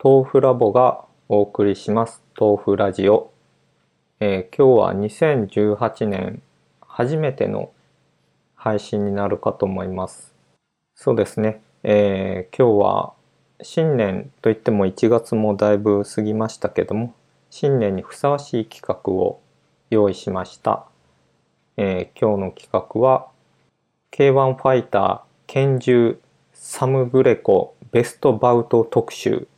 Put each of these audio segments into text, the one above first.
豆腐ラボがお送りします。豆腐ラジオ、えー、今日は2018年初めての配信になるかと思います。そうですね、えー、今日は新年といっても1月もだいぶ過ぎましたけども新年にふさわしい企画を用意しました、えー、今日の企画は K1 ファイター拳銃サム・グレコベストバウト特集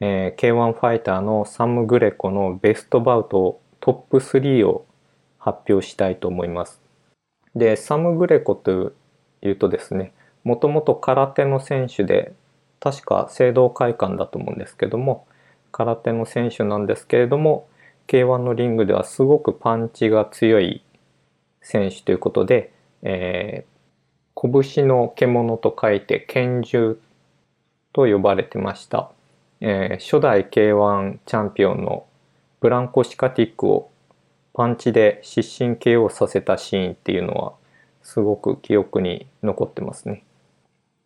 えー、K1 ファイターのサム・グレコのベストバウトトップ3を発表したいと思います。で、サム・グレコというとですね、もともと空手の選手で、確か聖堂会館だと思うんですけども、空手の選手なんですけれども、K1 のリングではすごくパンチが強い選手ということで、えー、拳の獣と書いて拳銃と呼ばれてました。えー、初代 K1 チャンピオンのブランコ・シカティックをパンチで失神 KO させたシーンっていうのはすごく記憶に残ってますね。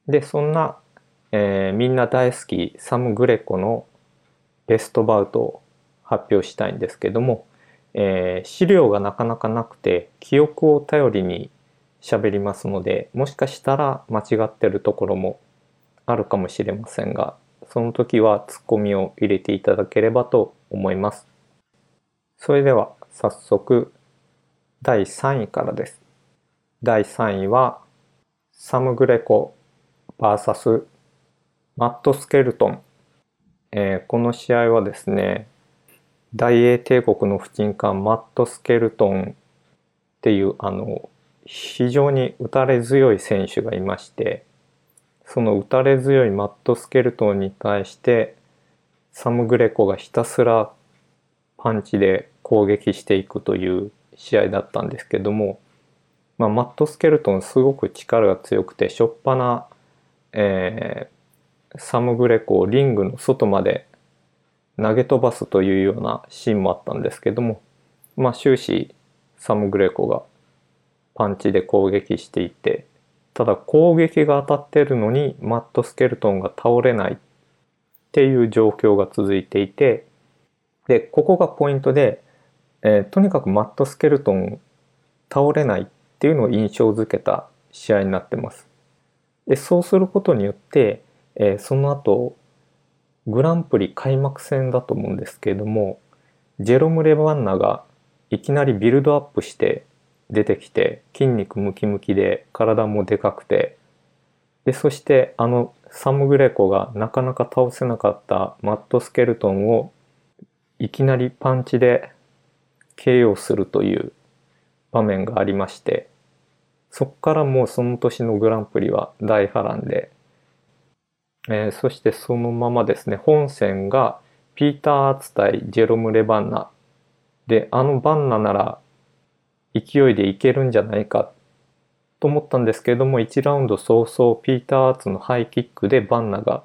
でそんな、えー、みんな大好きサム・グレコのベストバウトを発表したいんですけども、えー、資料がなかなかなくて記憶を頼りに喋りますのでもしかしたら間違ってるところもあるかもしれませんがその時はツッコミを入れていただければと思います。それでは早速第3位からです。第3位はサム・グレコ VS マット・スケルトン、えー、この試合はですね大英帝国の不沈艦マット・スケルトンっていうあの非常に打たれ強い選手がいましてその打たれ強いマット・スケルトンに対してサム・グレコがひたすらパンチで攻撃していくという試合だったんですけども、まあ、マット・スケルトンすごく力が強くてしょっぱな、えー、サム・グレコをリングの外まで投げ飛ばすというようなシーンもあったんですけども、まあ、終始サム・グレコがパンチで攻撃していてただ攻撃が当たってるのにマット・スケルトンが倒れないっていう状況が続いていてでここがポイントで、えー、とにかくマット・スケルトン倒れないっていうのを印象づけた試合になってます。でそうすることによって、えー、その後グランプリ開幕戦だと思うんですけれどもジェロム・レバンナがいきなりビルドアップして出てきて筋肉ムキムキで体もでかくて。でそしてあのサム・グレコがなかなか倒せなかったマット・スケルトンをいきなりパンチで KO するという場面がありまして。そこからもうその年のグランプリは大波乱で、えー、そしてそのままですね本戦がピーター・アーツ対ジェロム・レバンナであのバンナなら勢いでいけるんじゃないかと思ったんですけれども1ラウンド早々ピーター・アーツのハイキックでバンナが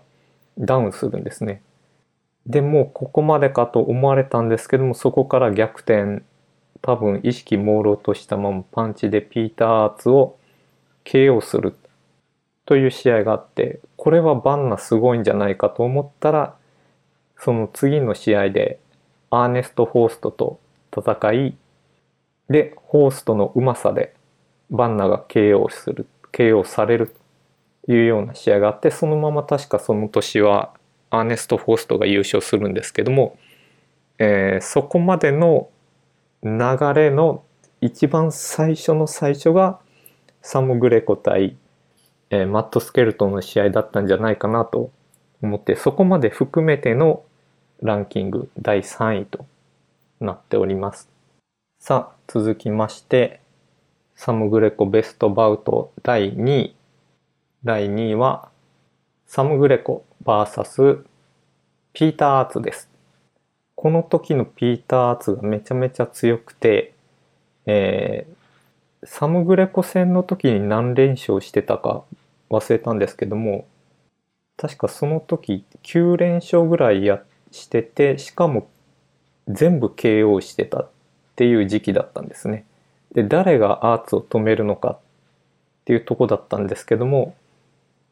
ダウンするんですね。でもうここまでかと思われたんですけどもそこから逆転多分意識朦朧としたままパンチでピーター・アーツを KO するという試合があってこれはバンナすごいんじゃないかと思ったらその次の試合でアーネスト・フォーストと戦いで、ホーストのうまさでバンナが KO する、KO されるというような試合があって、そのまま確かその年はアーネスト・フォーストが優勝するんですけども、えー、そこまでの流れの一番最初の最初がサム・グレコ対、えー、マット・スケルトンの試合だったんじゃないかなと思ってそこまで含めてのランキング第3位となっております。さあ、続きまして、サム・グレコベストバウト第2位。第2位は、サム・グレコ VS ピーター・アーツです。この時のピーター・アーツがめちゃめちゃ強くて、えー、サム・グレコ戦の時に何連勝してたか忘れたんですけども、確かその時9連勝ぐらいやしてて、しかも全部 KO してたっていう時期だったんですね。で誰がアーツを止めるのかっていうとこだったんですけども、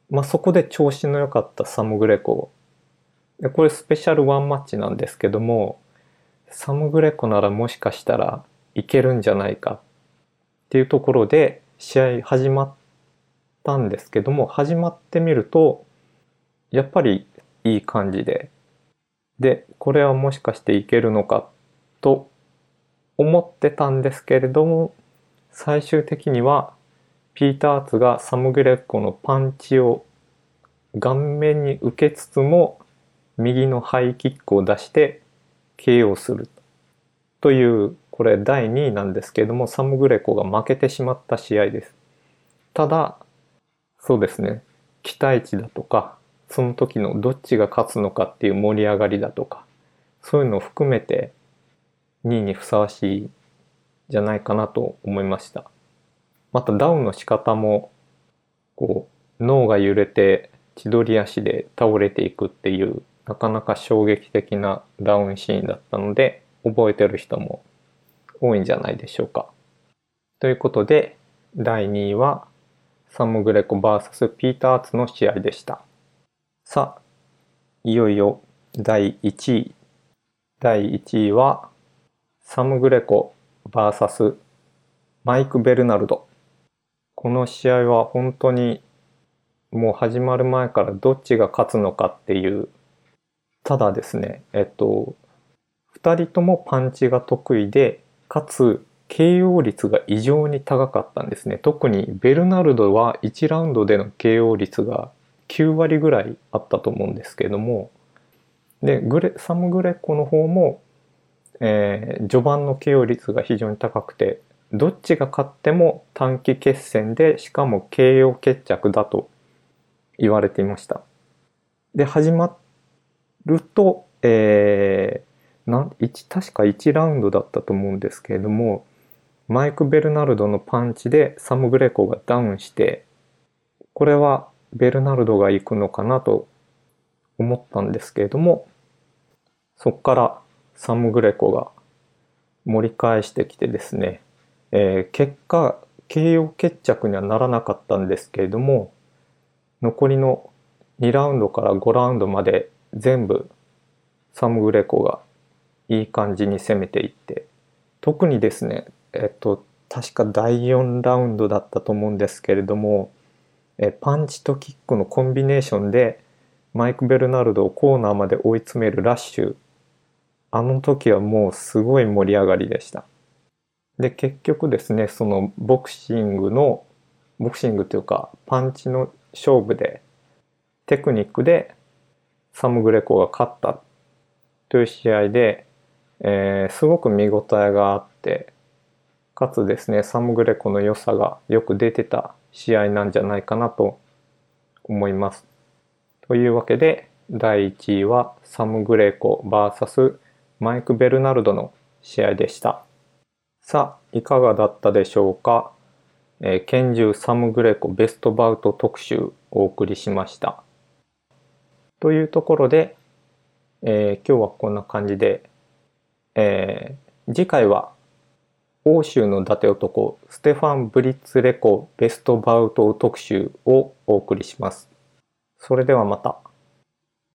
まあ、そこで調子の良かったサム・グレコでこれスペシャルワンマッチなんですけどもサム・グレコならもしかしたらいけるんじゃないかっていうところで試合始まったんですけども始まってみるとやっぱりいい感じででこれはもしかしていけるのかと思ってたんですけれども最終的にはピーター・アーツがサム・グレッコのパンチを顔面に受けつつも右のハイキックを出して KO するというこれ第2位なんですけれどもサム・グレコが負けてしまった試合です。ただそうですね期待値だとかその時のどっちが勝つのかっていう盛り上がりだとかそういうのを含めて2位にふさわしいじゃないかなと思いました。またダウンの仕方もこう脳が揺れて千鳥足で倒れていくっていうなかなか衝撃的なダウンシーンだったので覚えてる人も多いんじゃないでしょうか。ということで第2位はサム・グレコ VS ピーター・ツの試合でした。さあいよいよ第1位第1位はサム・グレコ VS マイク・ベルナルド。この試合は本当にもう始まる前からどっちが勝つのかっていう。ただですねえっと2人ともパンチが得意でかつ KO 率が異常に高かったんですね。特にベルナルドは1ラウンドでの KO 率が9割ぐらいあったと思うんですけども。でグレサム・グレコの方も、えー、序盤の KO 率が非常に高くてどっちが勝っても短期決戦でしかも KO 決着だと言われていました。で始まると、えー、な確か1ラウンドだったと思うんですけれどもマイク・ベルナルドのパンチでサム・グレコがダウンしてこれはベルナルドが行くのかなと思ったんですけれどもそこからサム・グレコが盛り返してきてですね、えー、結果 KO 決着にはならなかったんですけれども残りの2ラウンドから5ラウンドまで全部サム・グレコがいい感じに攻めていって特にですねえっと確か第4ラウンドだったと思うんですけれどもえパンチとキックのコンビネーションでマイク・ベルナルドをコーナーまで追い詰めるラッシュあの時はもうすごい盛り上がりでしたで結局ですねそのボクシングのボクシングというかパンチの勝負でテクニックでサム・グレコが勝ったという試合で、えー、すごく見応えがあってかつですねサム・グレコの良さがよく出てた試合なんじゃないかなと思います。というわけで第1位はサム・グレコ VS マイク・ベルナルドの試合でした。さあいかがだったでしょうか、えー、拳銃サム・グレコベストバウト特集お送りしました。というところで、えー、今日はこんな感じで、えー、次回は欧州の伊達男ステファン・ブリッツレコベストバウト特集をお送りします。それではまた。